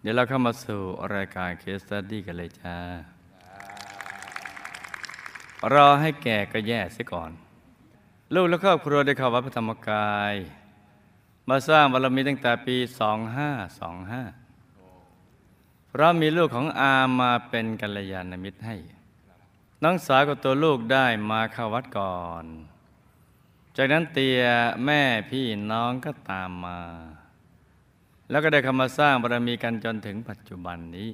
เดี๋ยวเราเข้ามาสู่รายการเคสตัดดี้กันเลยจ้ารอให้แก่ก็แย่เสียก่อน ลูกและครอบครัวได้เข้าวัดพระธรรมกาย มาสร้างบารมีตั้งแต่ปี 2525 เพราะมีลูกของอามมาเป็นกัลยาณมิตรให้ น้องสาวกับตัวลูกได้มาเข้าวัดก่อน จากนั้นเตียแม่พี่น้องก็ตามมา แล้วก็ได้เข้ามาสร้างบารมีกันจนถึงปัจจุบันนี้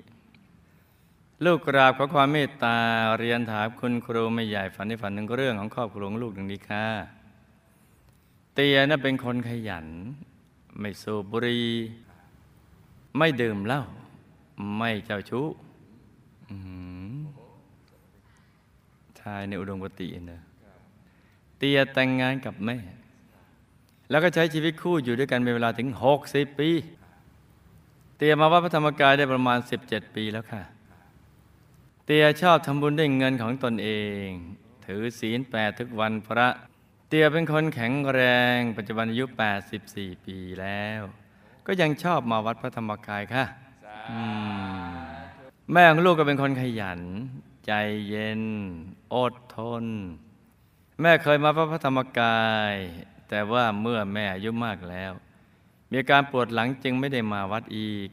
ลูกกราบขอความเมตตาเรียนถามคุณครูไม่ใหญ่ฝันในฝันหนึ่งเรื่องของครอบครัวของลูกดังนี้ค่ะเตียน่ะเป็นคนขยัน ไม่สูบบุหรี่ไม่ดื่มเหล้าไม่เจ้าชู้อื้อหือชายในอุดมคติเนอะเตียแต่งงานกับแม่ แล้วก็ใช้ชีวิตคู่อยู่ด้วยกันเป็นเวลาถึง 60 ปี เตียมาวัดพระธรรมกายได้ประมาณ 17 ปีแล้วค่ะ เตียชอบทำบุญด้วยเงินของตนเอง ถือศีลแปดทุกวันพระ เตียเป็นคนแข็งแรง ปัจจุบันอายุ 84 ปีแล้ว ก็ยังชอบมาวัดพระธรรมกายค่ะมแม่ของลูกก็เป็นคนขยัน ใจเย็น อดทน แม่เคยมาพระธรรมกาย แต่ว่าเมื่อแม่อายุมากแล้ว มีอาการปวดหลังจึงไม่ได้มาวัดอีก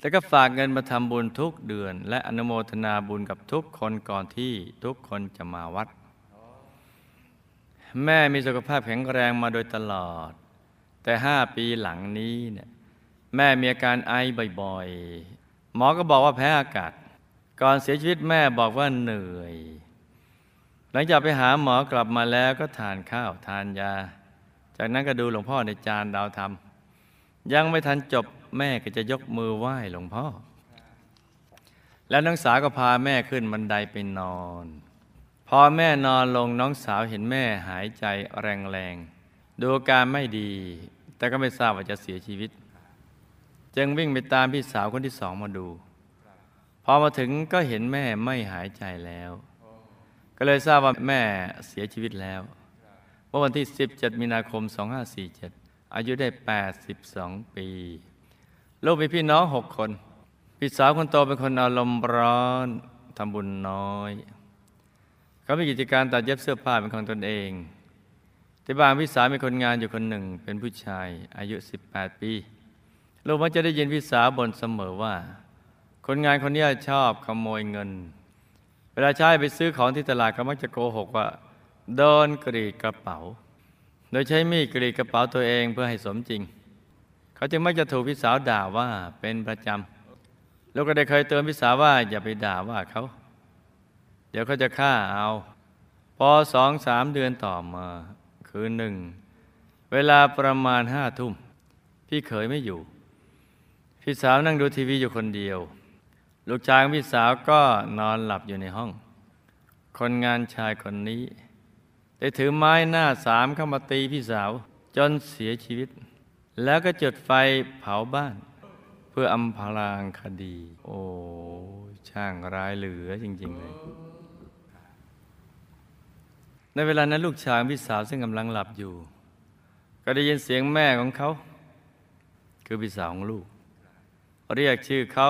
แล้วก็ฝากเงินมาทำบุญทุกเดือน และอนุโมทนาบุญกับทุกคนก่อนที่ทุกคนจะมาวัด แม่มีสุขภาพแข็งแรงมาโดยตลอด แต่ห้าปีหลังนี้เนี่ยแม่มีอาการไอบ่อยๆ หมอก็บอกว่าแพ้อากาศ ก่อนเสียชีวิตแม่บอกว่าเหนื่อย หลังจากไปหาหมอกลับมาแล้วก็ทานข้าวทานยา จากนั้นก็ดูหลวงพ่อในจานดาวธรรม ยังไม่ทันจบแม่ก็จะยกมือไหว้หลวงพ่อ แล้วน้องสาวก็พาแม่ขึ้นบันไดไปนอน พอแม่นอนลงน้องสาวเห็นแม่หายใจแรงๆดูอาการไม่ดี แต่ก็ไม่ทราบว่าจะเสียชีวิต จึงวิ่งไปตามพี่สาวคนที่สองมาดู พอมาถึงก็เห็นแม่ไม่หายใจแล้ว ก็เลยทราบว่าแม่เสียชีวิตแล้ว มื่อวันที่ 17 มีนาคม 2547 อายุได้ 82 ปี ลูกมีพี่น้องหกคน พี่สาวคนโตเป็นคนอารมณ์ร้อนทำบุญน้อย เขามีกิจการตัดเย็บเสื้อผ้าเป็นของตนเอง ที่บ้านพี่สาวมีคนงานอยู่คนหนึ่ง เป็นผู้ชายอายุ 18 ปี ลูกมักจะได้ยินพี่สาวบ่นเสมอว่า คนงานคนนี้ชอบขโมยเงิน เวลาใช้ไปซื้อของที่ตลาดเขามักจะโกหกว่า โดนกรีดกระเป๋า โดยใช้มีดกรีดกระเป๋าตัวเองเพื่อให้สมจริง เขาจึงมักจะถูกพี่สาวด่าว่าเป็นประจำแล้วก็ได้เคยเตือนพี่สาวว่าอย่าไปด่าว่าเขา เดี๋ยวเขาจะฆ่าเอา พอสองสามเดือนต่อมาคืนหนึ่ง เวลาประมาณห้าทุ่ม พี่เขยไม่อยู่ พี่สาวนั่งดูทีวีอยู่คนเดียว ลูกชายพี่สาวก็นอนหลับอยู่ในห้อง คนงานชายคนนี้ ได้ถือไม้หน้าสามเข้ามาตีพี่สาว จนเสียชีวิต แล้วก็จุดไฟเผาบ้าน เพื่ออำพรางคดี โอ้ช่างร้ายเหลือจริง ๆ เลย ในเวลานั้นลูกชายพี่สาวซึ่งกำลังหลับอยู่ ก็ได้ยินเสียงแม่ของเขา คือพี่สาวของลูก เรียกชื่อเขา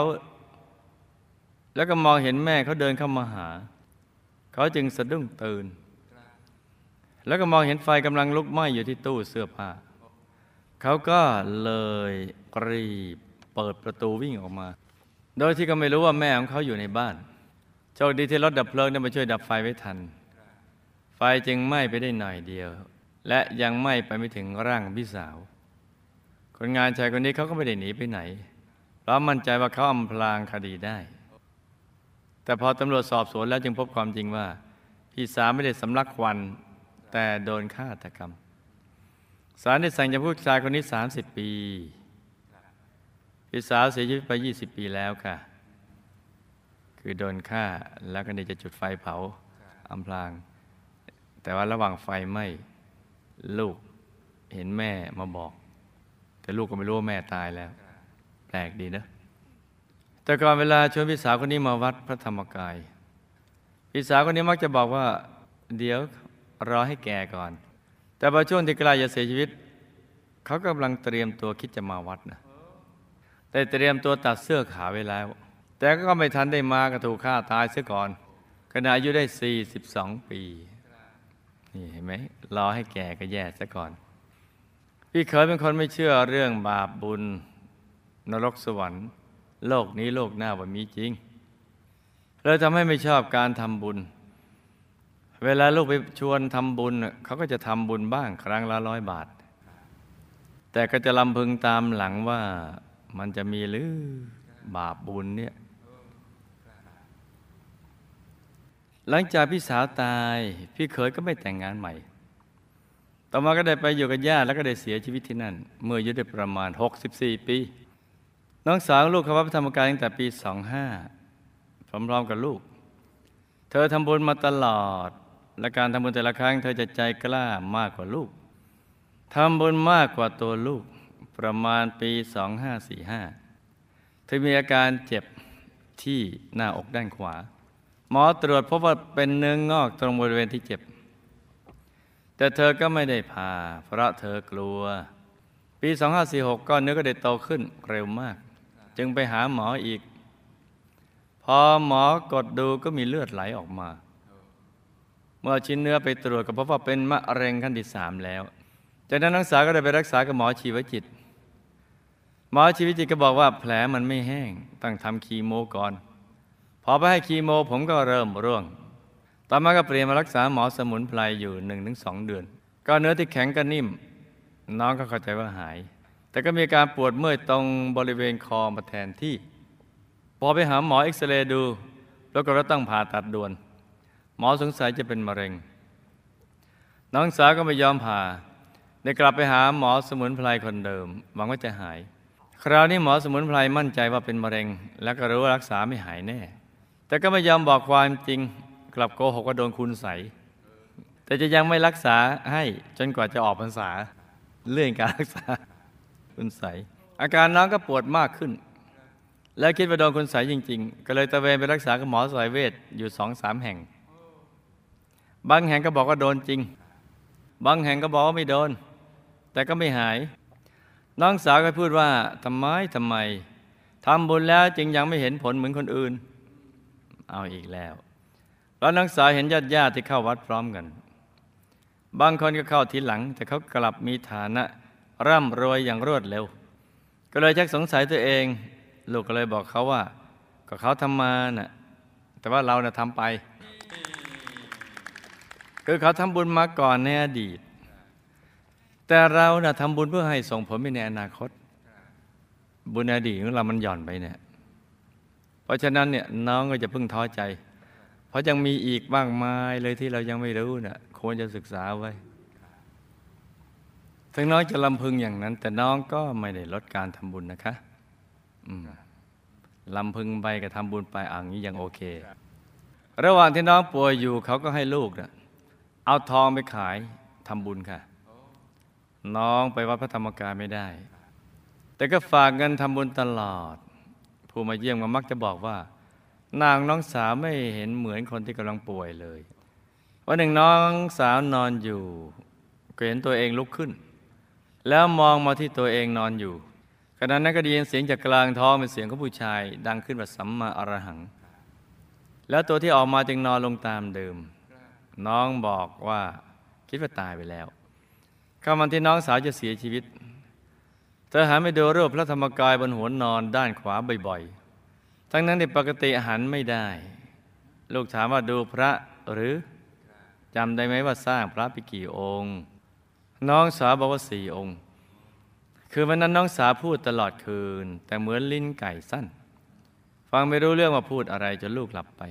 แล้วก็มองเห็นแม่เขาเดินเข้ามาหา เขาจึงสะดุ้งตื่น แล้วก็มองเห็นไฟกำลังลุกไหม้อยู่ที่ตู้เสื้อผ้า เขาก็เลยรีบเปิดประตูวิ่งออกมา โดยที่ก็ไม่รู้ว่าแม่ของเขาอยู่ในบ้าน โชคดีที่รถดับเพลิงได้มาช่วยดับไฟไว้ทัน ไฟจึงไหม้ไปได้หน่อยเดียว และยังไหม้ไปไม่ถึงร่างของพี่สาว คนงานชายคนนี้เขาก็ไม่ได้หนีไปไหน เพราะมั่นใจว่าเขาอำพรางคดีได้ แต่พอตำรวจสอบสวนแล้วจึงพบความจริงว่า พี่สาวไม่ได้สำลักควัน แต่โดนฆาตกรรมศาลได้สั่งจำคุกชายคนนี้ 30 ปีพี่สาวเสียชีวิตไป 20 ปีแล้วค่ะ คือโดนฆ่าแล้วก็ได้จะจุดไฟเผาอำพราง แต่ว่าระหว่างไฟไหม้ลูกเห็นแม่มาบอก แต่ลูกก็ไม่รู้ว่าแม่ตายแล้ว แปลกดีนะ แต่ก่อนเวลาชวนพี่สาวคนนี้มาวัดพระธรรมกาย พี่สาวคนนี้มักจะบอกว่า เดี๋ยว รอให้แก่ก่อน แต่พอช่วงที่ใกล้จะเสียชีวิต เขากำลังเตรียมตัวคิดจะมาวัดนะได้เตรียมตัวตัดเสื้อขาวไว้แล้ว แต่ก็ไม่ทันได้มาก็ถูกฆ่าตายเสียก่อนขณะอายุได้ 42 ปี นี่เห็นไหมรอให้แก่ก็แย่ซะก่อน พี่เคยเป็นคนไม่เชื่อเรื่องบาปบุญ นรกสวรรค์ โลกนี้โลกหน้าว่ามีจริงเลยทำให้ไม่ชอบการทำบุญ เวลาลูกไปชวนทำบุญเขาก็จะทำบุญบ้างครั้งละร้อยบาท แต่ก็จะลำพึงตามหลังว่ามันจะมีหรือบาปบุญเนี่ย หลังจากพี่สาวตายพี่เขยก็ไม่แต่งงานใหม่ ต่อมาก็ได้ไปอยู่กับญาติแล้วก็ได้เสียชีวิตที่นั่น เมื่ออายุได้ประมาณ 64 ปี น้องสาวลูกเขาวัดธรรมกายตั้งแต่ปี 25พร้อมๆกับลูก เธอทำบุญมาตลอด และการทำบุญแต่ละครั้งเธอจะใจกล้ามากกว่าลูกทำบุญมากกว่าตัวลูกประมาณปี 2545 เธอมีอาการเจ็บที่หน้าอกด้านขวา หมอตรวจพบว่าเป็นเนื้องงอกตรงบริเวณที่เจ็บ แต่เธอก็ไม่ได้ผ่าเพราะเธอกลัว ปี 2546 ก้อนเนื้อก็ได้โตขึ้นเร็วมาก จึงไปหาหมออีก พอหมอกดดูก็มีเลือดไหลออกมา เมื่อชิ้นเนื้อไปตรวจก็พบว่าเป็นมะเร็งขั้นที่สามแล้ว จากนั้นนักศึกษาก็ได้ไปรักษากับหมอชีวจิต หมอชีวจิตก็บอกว่าแผลมันไม่แห้งต้องทำคีโมก่อน พอไปให้คีโมผมก็เริ่มร่วง ต่อมาก็เปลี่ยนมารักษาหมอสมุนไพรอยู่หนึ่งถึงสองเดือน ก็เนื้อที่แข็งก็นิ่ม น้องก็เข้าใจว่าหาย แต่ก็มีการปวดเมื่อยตรงบริเวณคอมาแทนที่ พอไปหาหมอเอ็กซเรย์ดู แล้วก็ต้องผ่าตัดด่วน มอสงสัยจะเป็นมะเร็ง น้องสาวก็ไม่ยอมผ่าได้กลับไปหาหมอสมุนไพรคนเดิม หวังว่าจะหาย คราวนี้หมอสมุนไพรมั่นใจว่าเป็นมะเร็ง แล้วก็รู้ว่ารักษาไม่หายแน่ แต่ก็ไม่ยอมบอกความจริง กลับโกหกว่าโดนคุณใส แต่จะยังไม่รักษาให้จนกว่าจะออกพรรษาเลื่อนการรักษาคุณใส อาการน้องก็ปวดมากขึ้น แล้วคิดว่าโดนคุณใสจริง ๆ ก็เลยตะเวนไปรักษากับหมอสายเวทอยู่สองสามแห่ง บางแห่งก็บอกว่าโดนจริง บางแห่งก็บอกว่าไม่โดน แต่ก็ไม่หาย น้องสาวก็พูดว่าทำไมทำไมทำบุญแล้วจึงยังไม่เห็นผลเหมือนคนอื่น เอาอีกแล้วแล้วน้องสาวเห็นญาติญาติที่เข้าวัดพร้อมกัน บางคนก็เข้าทีหลัง แต่เขากลับมีฐานะ ร่ำรวยอย่างรวดเร็ว ก็เลยชักสงสัยตัวเอง ลูกก็เลยบอกเขาว่า ก็เขาทำมาน่ะแต่ว่าเราน่ะทำไป คือเขาทำบุญมาก่อนในอดีต แต่เราน่ะทำบุญเพื่อให้ส่งผลไปในอนาคต บุญอดีตของเรามันหย่อนไปเนี่ย เพราะฉะนั้นเนี่ยน้องก็จะพึ่งท้อใจ เพราะยังมีอีกมากมายเลยที่เรายังไม่รู้เนี่ยควรจะศึกษาไว้ถึงน้องจะลำพึงอย่างนั้น แต่น้องก็ไม่ได้ลดการทำบุญนะคะลำพึงไปกับทำบุญไปอ่างนี้ยังโอเค ระหว่างที่น้องป่วยอยู่เขาก็ให้ลูกนะ เอาทองไปขายทำบุญค่ะ น้องไปวัดพระธรรมกายไม่ได้ แต่ก็ฝากเงินทำบุญตลอด ผู้มาเยี่ยมก็มักจะบอกว่า นางน้องสาวไม่เห็นเหมือนคนที่กำลังป่วยเลยวันหนึ่งน้องสาวนอนอยู่ก็เห็นตัวเองลุกขึ้น แล้วมองมาที่ตัวเองนอนอยู่ขณะนั้นก็ได้ยินเสียงจากกลางท้องเป็นเสียงของผู้ชาย ดังขึ้นว่าสัมมาอรหัง แล้วตัวที่ออกมาจึงนอนลงตามเดิม น้องบอกว่าคิดว่าตายไปแล้วเข้ามันที่น้องสาวจะเสียชีวิต เธอหันไปดูรูปพระธรรมกายบนหัวนอนด้านขวาบ่อยๆ ทั้งนั้นในปกติหันไม่ได้ ลูกถามว่าดูพระหรือจำได้ไหมว่าสร้างพระไปกี่องค์ น้องสาวบอกว่าสี่องค์ คือวันนั้นน้องสาวพูดตลอดคืน แต่เหมือนลิ้นไก่สั้น ฟังไม่รู้เรื่องว่าพูดอะไรจนลูกหลับไป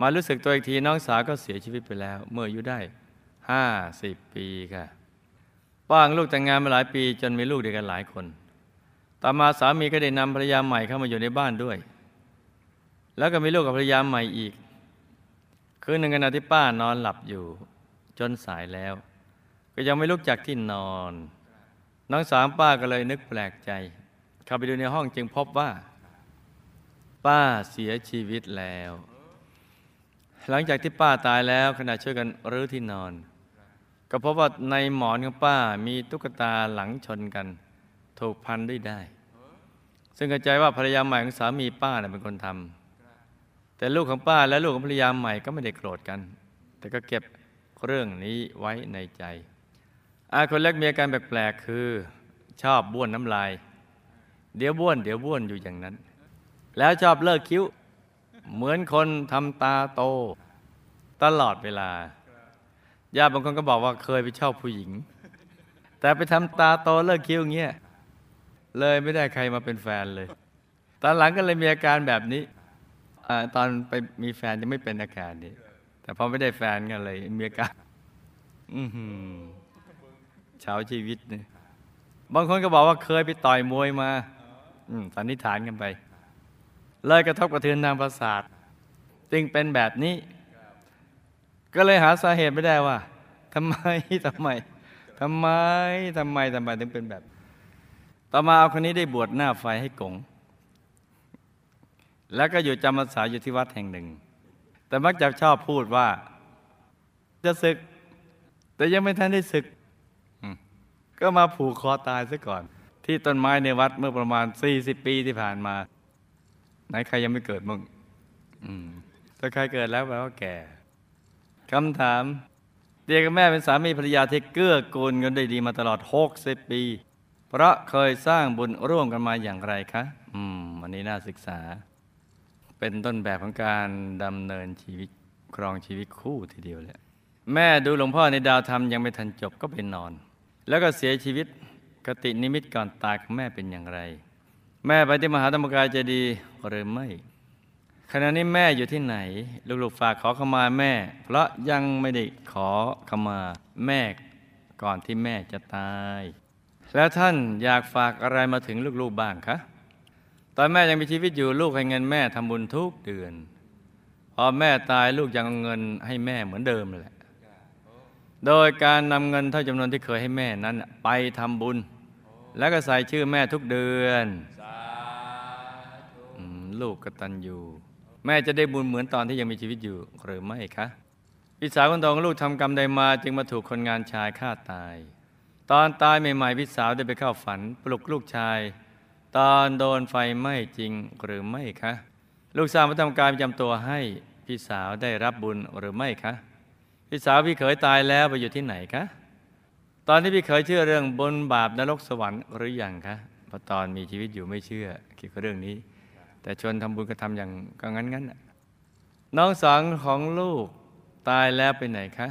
มารู้สึกตัวอีกทีน้องสาวก็เสียชีวิตไปแล้ว เมื่ออายุได้ห้าสิบปีค่ะป้างลูกแต่งงานมาหลายปี จนมีลูกเดียวกันหลายคน ต่อมาสามีก็ได้นำภรรยาใหม่เข้ามาอยู่ในบ้านด้วย แล้วก็มีลูกกับภรรยาใหม่อีก คืนหนึ่งขณะที่ป้านอนหลับอยู่ จนสายแล้ว ก็ยังไม่ลุกจากที่นอน น้องสามป้าก็เลยนึกแปลกใจ เข้าไปดูในห้องจึงพบว่า ป้าเสียชีวิตแล้ว หลังจากที่ป้าตายแล้วขณะช่วยกันรื้อที่นอน ก็พบว่าในหมอนของป้ามีตุ๊กตาหลังชนกัน ถูกพันด้วยได้ ซึ่งเข้าใจว่าภรรยาใหม่ของสามีป้าเป็นคนทำแต่ลูกของป้าและลูกของภรรยาใหม่ก็ไม่ได้โกรธกัน แต่ก็เก็บเรื่องนี้ไว้ในใจ อาคนเล็กมีอาการแปลกๆคือ ชอบบ้วนน้ำลาย เดี๋ยวบ้วน เดี๋ยวบ้วนอยู่อย่างนั้น แล้วชอบเลิกคิ้ว เหมือนคนทำตาโต ตลอดเวลาญาติบางคนก็บอกว่าเคยไปชอบผู้หญิง แต่ไปทำตาโตเลิกคิ้วเงี้ยเลยไม่ได้ใครมาเป็นแฟนเลย ตอนหลังก็เลยมีอาการแบบนี้อตอนไปมีแฟนจะไม่เป็นอาการนี้ แต่พอไม่ได้แฟนกันเลย มีอาการอือหือเช้าชีวิตเนี่ยบางคนก็บอกว่าเคยไปต่อยมวยมา อืมสันนิษฐานกันไป เลยกระทบกระเทือนทางประสาทจึงเป็นแบบนี้ ก็เลยหาสาเหตุไม่ได้ว่าทำไมทำไมทำไมทำไมทำไมถึงเป็นแบบ ต่อมาเอาคนนี้ได้บวชหน้าไฟให้กง แล้วก็อยู่จำพรรษาอยู่ที่วัดแห่งหนึ่ง แต่มักจะชอบพูดว่า จะศึก แต่ยังไม่ทันได้ศึก ก็มาผูกคอตายซะก่อน ที่ต้นไม้ในวัดเมื่อประมาณ 40 ปีที่ผ่านมา ไหนใครยังไม่เกิดมึงอืมถ้าใครเกิดแล้วแปลว่าแก่คำถามเดียกับแม่เป็นสามีภรรยาที่เกื้อกูลกันได้ดีมาตลอด 60 ปี เพราะเคยสร้างบุญร่วมกันมาอย่างไรคะ อืมวันนี้น่าศึกษา เป็นต้นแบบของการดำเนินชีวิตครองชีวิตคู่ทีเดียวเลยแม่ดูหลวงพ่อในดาวธรรมยังไม่ทันจบก็ไปนอน แล้วก็เสียชีวิตกตินิมิตก่อนตายของแม่เป็นอย่างไร แม่ไปที่มหาธรรมกายเจะดีหรือไม่ขณะนี้แม่อยู่ที่ไหน ลูกๆฝากขอขมาแม่ เพราะยังไม่ได้ขอขมาแม่ก่อนที่แม่จะตาย แล้วท่านอยากฝากอะไรมาถึงลูกๆบ้างคะตอนแม่ยังมีชีวิตอยู่ลูกให้เงินแม่ทำบุญทุกเดือนพอแม่ตายลูกยังเอาเงินให้แม่เหมือนเดิมแหละ โดยการนำเงินเท่าจำนวนที่เคยให้แม่นั้น ไปทำบุญ แล้วก็ใส่ชื่อแม่ทุกเดือน ลูกกตัญญูแม่จะได้บุญเหมือนตอนที่ยังมีชีวิตอยู่หรือไม่คะพี่สาวคนโตของลูกทำกรรมใดมาจึงมาถูกคนงานชายฆ่าตาย ตอนตายใหม่ๆพี่สาวได้ไปเข้าฝัน ปลุกลูกชาย ตอนโดนไฟไหม้จริงหรือไม่คะ ลูกสาวมาทำการประจำตัวให้พี่สาวได้รับบุญหรือไม่คะพี่สาวพี่เขยตายแล้วไปอยู่ที่ไหนคะตอนที่พี่เขยเชื่อเรื่องบุญบาปนรกสวรรค์หรือยังคะพระตอนมีชีวิตอยู่ไม่เชื่อเกี่ยวกับเรื่องนี้ แต่ชวนทำบุญก็ทำอย่างก็งั้นงั้นๆน่ะน้องสาวของลูกตายแล้วไปไหนคะ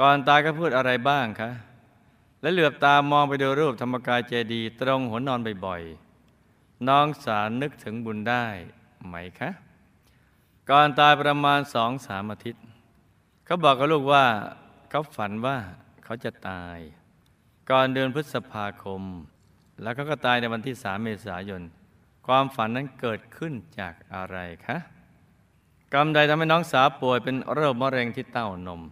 ก่อนตายก็พูดอะไรบ้างคะ และเหลือบตามองไปดูรูปธรรมกายเจดีตรงหัวนอนบ่อยๆ น้องสาวนึกถึงบุญได้ไหมคะ ก่อนตายประมาณสองสามอาทิตย์ เขาบอกกับลูกว่าเขาฝันว่าเขาจะตาย ก่อนเดือนพฤษภาคม แล้วเขาก็ตายในวันที่สามเมษายน ความฝันนั้นเกิดขึ้นจากอะไรคะกรรมใดทำให้น้องสาวป่วยเป็นโรคมะเร็งที่เต้านม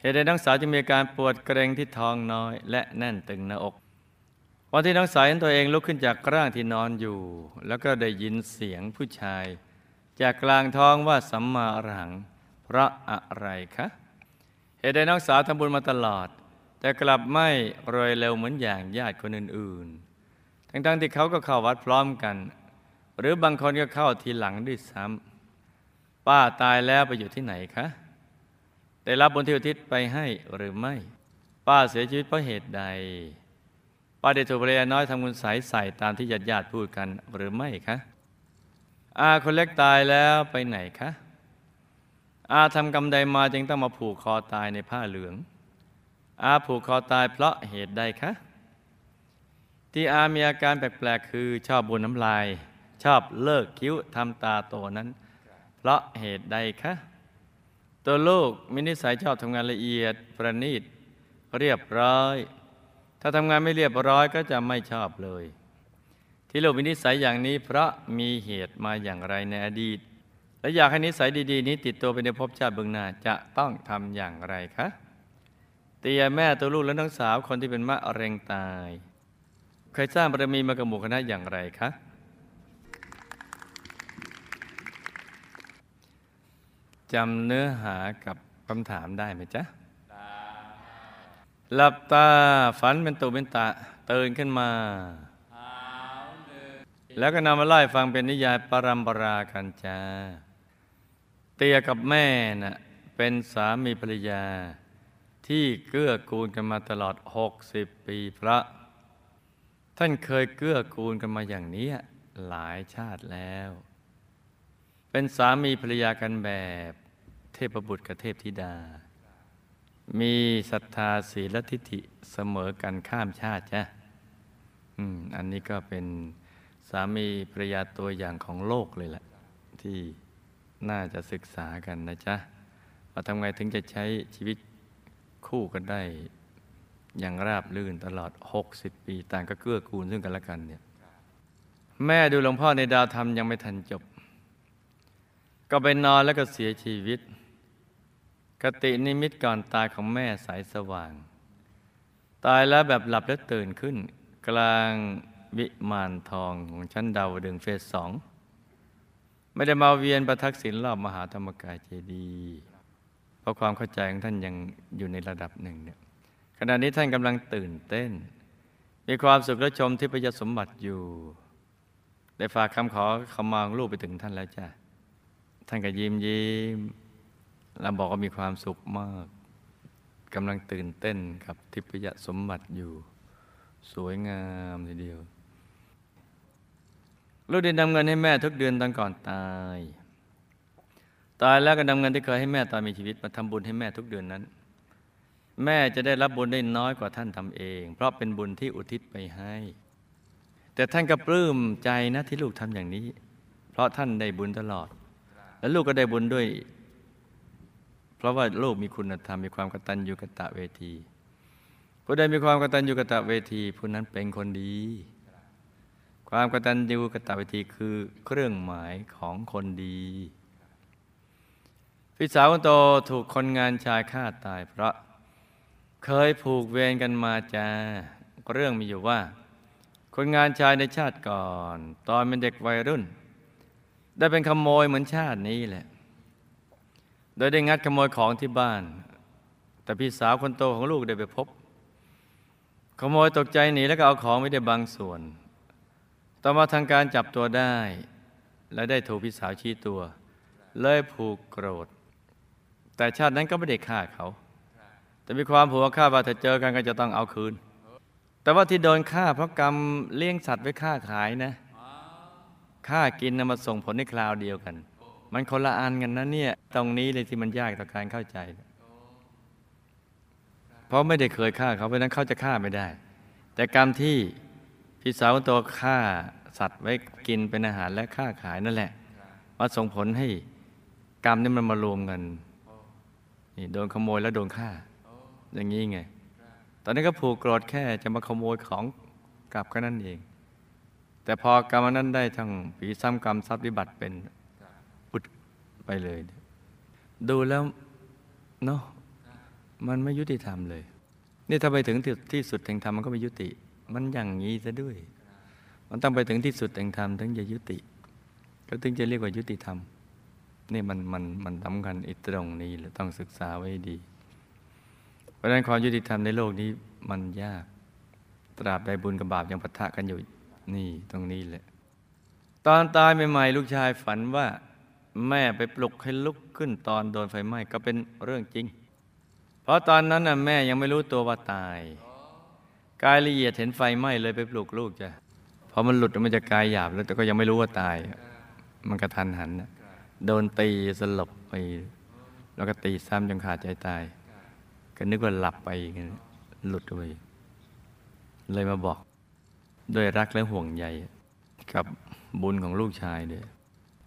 เหตุใดน้องสาวจึงมีอาการปวดเกร็งที่ท้องน้อย และแน่นตึงหน้าอกวันที่น้องสาวเห็นตัวเองลุกขึ้นจากร่างที่นอนอยู่ แล้วก็ได้ยินเสียงผู้ชาย จากกลางท้องว่าสัมมาอรหังเพราะอะไรคะเหตุใดน้องสาวทำบุญมาตลอด แต่กลับไม่รวยเร็วเหมือนอย่างญาติคนอื่นๆ ทั้งๆที่เขาก็เข้าวัดพร้อมกัน หรือบางคนก็เข้าทีหลังด้วยซ้ำป้าตายแล้วไปอยู่ที่ไหนคะได้รับบุญที่อุทิศไปให้หรือไม่ ป้าเสียชีวิตเพราะเหตุใด ป้าได้ถูกภรรยาน้อยทำคุณใสยใส่ตามที่ญาติญาติพูดกันหรือไม่คะอาคนเล็กตายแล้วไปไหนคะอาทำกรรมใดมาจึงต้องมาผูกคอตายในผ้าเหลือง อาผูกคอตายเพราะเหตุใดคะ ที่อามีอาการแปลกๆคือชอบบนน้ำลาย ชอบเลิกคิ้วทำตาโตนั้น เพราะเหตุใดคะตัวลูกมีนิสัยชอบทำงานละเอียดประณีตเรียบร้อย ถ้าทำงานไม่เรียบร้อยก็จะไม่ชอบเลย ที่ลูกมีนิสัยอย่างนี้เพราะมีเหตุมาอย่างไรในอดีต และอยากให้นิสัยดีๆ นี้ติดตัวไปในภพชาติเบื้องหน้าจะต้องทำอย่างไรคะเตียแม่ตัวลูกและน้องสาวคนที่เป็นมะเร็งตาย เคยสร้างบารมีมากับหมู่คณะอย่างไรคะ จำเนื้อหากับคำถามได้ไหมจ๊ะ หลับตาฝันเป็นตุเป็นตะตื่นขึ้นมา แล้วก็นำมาไล่ฟังเป็นนิยายปรัมปรากันจ้า เตียกับแม่น่ะเป็นสามีภรรยา ที่เกื้อกูลกันมาตลอด 60 ปีพระ ท่านเคยเกื้อกูลกันมาอย่างนี้หลายชาติแล้ว เป็นสามีภรรยากันแบบเทพบุตรกับเทพธิดา มีศรัทธาศีลทิฏฐิเสมอกันข้ามชาติจ้ะอืมอันนี้ก็เป็นสามีภรรยาตัวอย่างของโลกเลยแหละที่น่าจะศึกษากันนะจ๊ะว่าทำไงถึงจะใช้ชีวิตคู่กันได้ อย่างราบรื่นตลอด 60 ปีต่างก็เกื้อกูลซึ่งกันและกันเนี่ยแม่ดูหลวงพ่อในดาวธรรมยังไม่ทันจบ ก็ไปนอนแล้วก็เสียชีวิตกตินิมิตก่อนตายของแม่สายสว่าง ตายแล้วแบบหลับแล้วตื่นขึ้น กลางวิมานทองของชั้นดาวดึงเฟสสองไม่ได้มาเวียนประทักษิณรอบมหาธรรมกายเจดีย์เพราะความเข้าใจของท่านยังอยู่ในระดับหนึ่งเนี่ย ณะนี้ท่านกำลังตื่นเต้น มีความสุขและชมที่พยสมบัติอยู่ ได้ฝากคำขอขมาของลูกไปถึงท่านแล้วจ้ะ ท่านก็ยิ้มยิ้มแล้วบอกว่ามีความสุขมากกำลังตื่นเต้นกับทิพยสมบัติอยู่ สวยงามทีเดียว ลูกได้นำเงินให้แม่ทุกเดือนตอนก่อนตาย ตายแล้วก็นำเงินที่เคยให้แม่ตอนมีชีวิตมาทำบุญให้แม่ทุกเดือนนั้น แม่จะได้รับบุญได้น้อยกว่าท่านทำเอง เพราะเป็นบุญที่อุทิศไปให้ แต่ท่านก็ปลื้มใจนะที่ลูกทำอย่างนี้ เพราะท่านได้บุญตลอด และลูกก็ได้บุญด้วย เพราะว่าลูกมีคุณธรรมมีความกตัญญูกตะเวที ผู้ใดมีความกตัญญูกตะเวทีผู้นั้นเป็นคนดี ความกตัญญูกตะเวทีคือเครื่องหมายของคนดีพี่สาวคนโตถูกคนงานชายฆ่าตายเพราะ เคยผูกเวรกันมาจ้าเรื่องมีอยู่ว่า คนงานชายในชาติก่อน ตอนเป็นเด็กวัยรุ่น ได้เป็นขโมยเหมือนชาตินี้แหละ โดยได้งัดขโมยของที่บ้าน แต่พี่สาวคนโตของลูกได้ไปพบ ขโมยตกใจหนีแล้วก็เอาของไม่ได้บางส่วน ต่อมาทางการจับตัวได้ และได้ถูกพี่สาวชี้ตัว เลยผูกโกรธ แต่ชาตินั้นก็ไม่ได้ฆ่าเขา แต่มีความผัวฆ่าว่าถ้าเจอกันก็จะต้องเอาคืน แต่ว่าที่โดนฆ่าเพราะกรรมเลี้ยงสัตว์ไว้ฆ่าขายนะฆ่ากินนะมาส่งผลในคราวเดียวกัน มันคนละอันกันนะเนี่ย ตรงนี้เลยที่มันยากต่อการเข้าใจ เพราะไม่ได้เคยฆ่าเขาเพราะนั้นเขาจะฆ่าไม่ได้ แต่กรรมที่พี่สาวตัวฆ่าสัตว์ไว้กินเป็นอาหารและฆ่าขายนั่นแหละมาส่งผลให้กรรมนี่มันมารวมกันนี่โดนขโมยแล้วโดนฆ่า อย่างนี้ไง ตอนนี้ก็ผูกโกรธแค่จะมาขโมยของกลับก็นั่นเอง แต่พอกรรมนั้นได้ทั้งผีซ้ำกรรมทรัพย์วิบัติเป็นอุดไปเลย ดูแล้วเนาะมันไม่ยุติธรรมเลย นี่ถ้าไปถึงที่สุดแห่งธรรมมันก็ไม่ยุติ มันอย่างนี้ซะด้วย มันต้องไปถึงที่สุดแห่งธรรมถึงจะยุติ ก็ถึงจะเรียกว่ายุติธรรมนี่มันมันมันสำคัญอีกตรงนี้เลยต้องศึกษาไว้ดี ราะฉะนั้นความยุติธรรมในโลกนี้มันยาก ตราบใดบุญกับบาปยังปะทะกันอยู่นี่ตรงนี้แหละ ตอนตายใหม่ๆลูกชายฝันว่า แม่ไปปลุกให้ลุกขึ้นตอนโดนไฟไหม้ก็เป็นเรื่องจริง เพราะตอนนั้นน่ะแม่ยังไม่รู้ตัวว่าตาย กายละเอียดเห็นไฟไหม้เลยไปปลุกลูกจ้ะพอมันหลุดออกมาจากกายหยาบแล้วแต่ก็ยังไม่รู้ว่าตาย มันกระทันหันนะโดนตีสลบไป แล้วก็ตีซ้ำจนขาดใจตาย ก็นึกว่าหลับไปอย่างนี้หลุดไปเลยมาบอก ด้วยรักและห่วงใยกับบุญของลูกชายเด้วย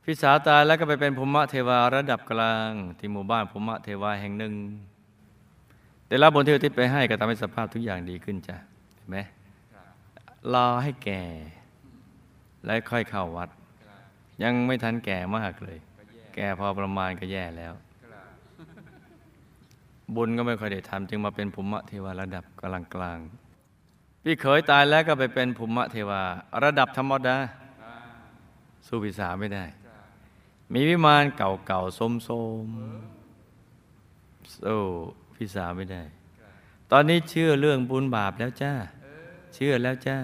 พี่สาวตายแล้วก็ไปเป็นภูมิเทวาระดับกลาง ที่หมู่บ้านภูมิเทวาแห่งหนึ่งได้รับบุญที่อุทิศไปให้ก็ทำให้สภาพทุกอย่างดีขึ้นจ้ะเห็นไหมรอให้แก่ แล้วค่อยเข้าวัด ยังไม่ทันแก่มากเลย แก่พอประมาณก็แย่แล้ว บุญก็ไม่ค่อยได้ทำจึงมาเป็นภูมิเทวาระดับกลางกลางพี่เขยตายแล้วก็ไปเป็นภูมิเทวาระดับธรรมดาสู้พิสาไม่ได้ มีวิมานเก่าๆส้มๆสู้พิสาไม่ได้ ตอนนี้เชื่อเรื่องบุญบาปแล้วจ้าเชื่อแล้วจ้า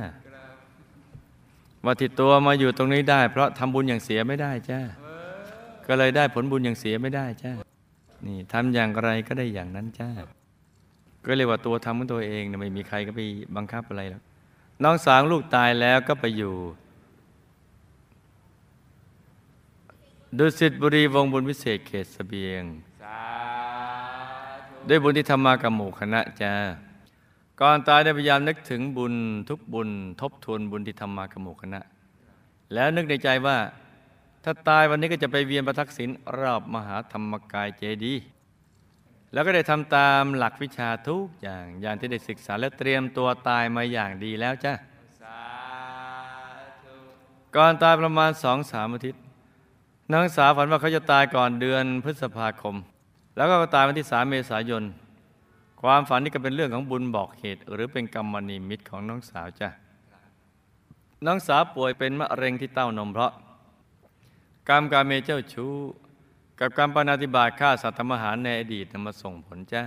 ว่าที่ตัวมาอยู่ตรงนี้ได้ เพราะทำบุญอย่างเสียไม่ได้จ้าก็เลยได้ผลบุญอย่างเสียไม่ได้จ้า นี่ทำอย่างไรก็ได้อย่างนั้นจ้าก็เรียว่าตัวทำของตัวเองเนี่ยไม่มีใครก็ไปบังคับอะไรหรอกน้องสาวลูกตายแล้วก็ไปอยู่ดุสิตบุรีวงบุญวิเศษเขตสเสบียง ด้วยบุญที่ทำมากับหมู่คณะจ้าก่อนตายได้พยายามนึกถึงบุญทุกบุญ ทบทวนบุญที่ทำมากับหมู่คณะ แล้วนึกในใจว่า ถ้าตายวันนี้ก็จะไปเวียนประทักษิณรอบมหาธรรมกายเจดีย์แล้วก็ได้ทำตามหลักวิชาทุกอย่างอย่างที่ได้ศึกษาและเตรียมตัวตายมาอย่างดีแล้วจ้าก่อนตายประมาณสองสามอาทิตย์นางสาวฝันว่าเขาจะตายก่อนเดือนพฤษภาคม แล้วก็ตายวันที่สามเมษายน ความฝันนี่ก็เป็นเรื่องของบุญบอกเหตุ หรือเป็นกรรมนิมิตของน้องสาวจ้ะน้องสาวป่วยเป็นมะเร็งที่เต้านมเพราะ กรรมการเมเจ้าชู้ กับกรรมปนาติบาตฆ่าสัตว์ทำอาหารในอดีตนำมาส่งผลจ้ะ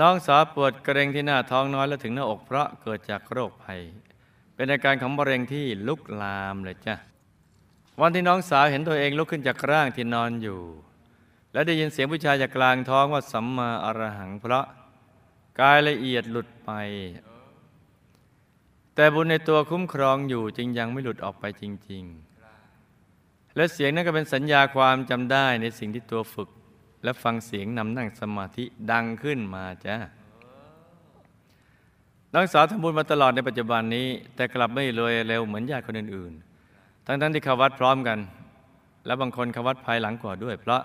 น้องสาวปวดเกรงที่หน้าท้องน้อยและถึงหน้าอกเพราะเกิดจากโรคภัย เป็นอาการของมะเร็งที่ลุกลามเลยจ้ะวันที่น้องสาวเห็นตัวเองลุกขึ้นจากร่างที่นอนอยู่ และได้ยินเสียงผู้ชายจากกลางท้องว่าสัมมาอรหังเพราะกายละเอียดหลุดไป แต่บุญในตัวคุ้มครองอยู่จึงยังไม่หลุดออกไปจริง ๆ และเสียงนั้นก็เป็นสัญญาความจำได้ในสิ่งที่ตัวฝึก และฟังเสียงนำนั่งสมาธิดังขึ้นมาจ้าน้องสาวทำบุญมาตลอดในปัจจุบันนี้ แต่กลับไม่รวยเร็วเหมือนญาติคนอื่นๆ ทั้งๆที่เขาวัดพร้อมกัน และบางคนเขาวัดภายหลังกว่าด้วย เพราะ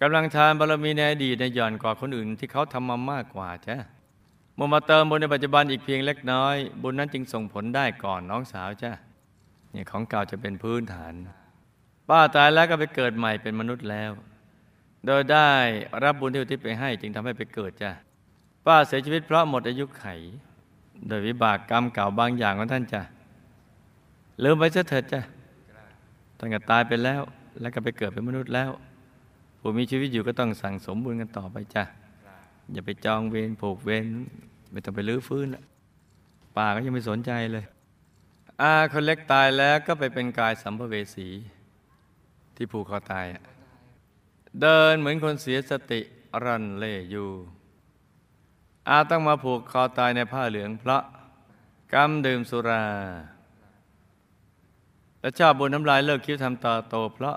กำลังทานบารมีในอดีตในหย่อนกว่าคนอื่นที่เขาทำมามากกว่าจ้ะมื่อมาเติมบุญในปัจจุบันอีกเพียงเล็กน้อย บุญนั้นจึงส่งผลได้ก่อนน้องสาวจ้ะเนี่ยของเก่าจะเป็นพื้นฐาน ป้าตายแล้วก็ไปเกิดใหม่เป็นมนุษย์แล้ว โดยได้รับบุญที่อุทิศไปให้ จึงทำให้ไปเกิดจ้ะป้าเสียชีวิตเพราะหมดอายุไข โดยวิบากกรรมเก่าบางอย่างของท่านจ้ะลืมไปซะเถิดจ้ะท่านก็ตายไปแล้ว แล้วก็ไปเกิดเป็นมนุษย์แล้ว ผู้มีชีวิตอยู่ก็ต้องสั่งสมบุญกันต่อไปจ้ะอย่าไปจองเวรผูกเวรไม่ต้องไปลื้อฟื้นป่าก็ยังไม่สนใจเลยอาคนเล็กตายแล้วก็ไปเป็นกายสัมภเวสี ที่ผูกคอตาย เดินเหมือนคนเสียสติรันเล่อยู่ อาต้องมาผูกคอตายในผ้าเหลืองเพราะกรรมดื่มสุรา และชอบบนน้ำลายเลิกคิ้วทำตาโตเพราะ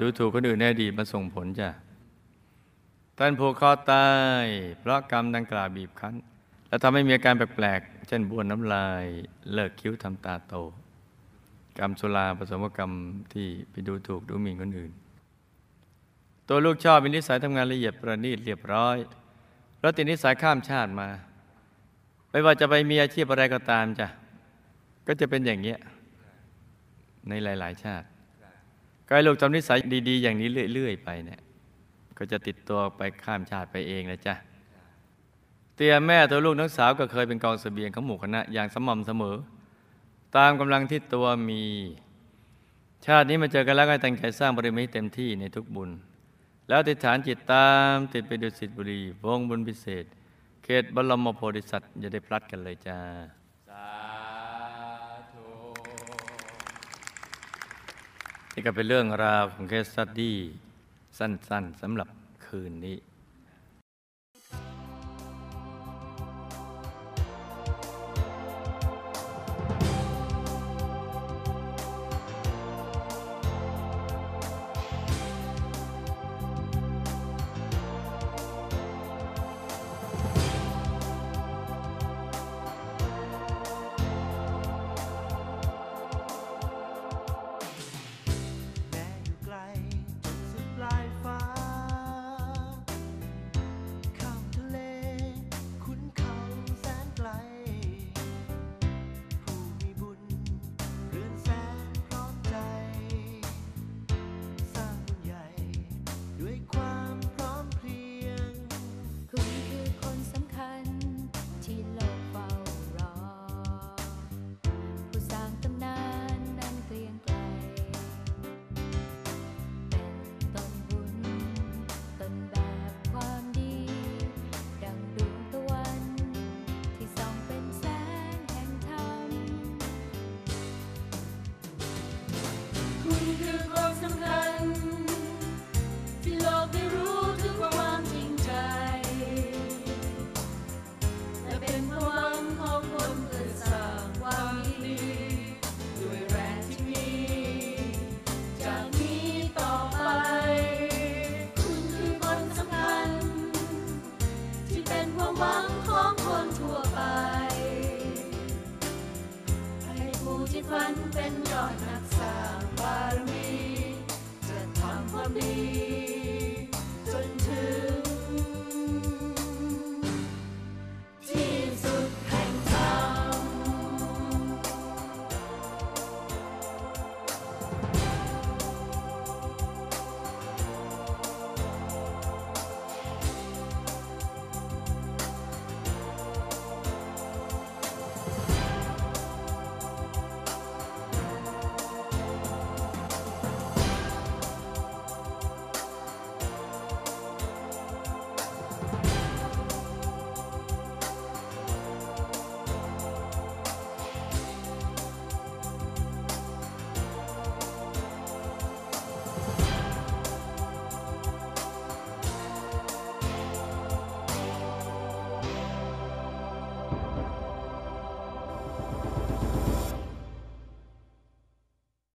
ดูถูกคนอื่นในอดีตมาส่งผลจ้ะท่านผูกคอตาย เพราะกรรมดังกล่าวบีบคั้น และทำให้มีอาการแปลกๆ เช่นบ้วนน้ำลาย เลิกคิ้วทำตาโต กรรมสุราผสมกรรมที่ไปดูถูกดูหมิ่นคนอื่น ตัวลูกชอบมีนิสัยทำงานละเอียดประณีตเรียบร้อยแล้วติดนิสัยข้ามชาติมา ไม่ว่าจะไปมีอาชีพอะไรก็ตามจ้ะก็จะเป็นอย่างเงี้ยในหลาย ๆ ชาติกายลูกทำนิสัยดีๆ อย่างนี้เรื่อย ๆ ไปเนี่ยก็จะติดตัวไปข้ามชาติไปเองนะจ๊ะเตียแม่ตัวลูกนักสาวก็เคยเป็นกองสเสบียงของหมู่คณะอย่างสม่ำเสมอ ตามกำลังที่ตัวมี ชาตินี้มาเจอกันแล้วก็ตั้งใจสร้างบริมีเต็มที่ในทุกบุญ แล้วติดฐานจิตตามติดไปดุสิตบุรีวงบุญพิเศษ เขตบรมโพธิสัตว์อย่าได้พลัดกันเลยจ้านี่ก็เป็นเรื่องราวของเคสสตดี้สั้นๆสำหรับคืนนี้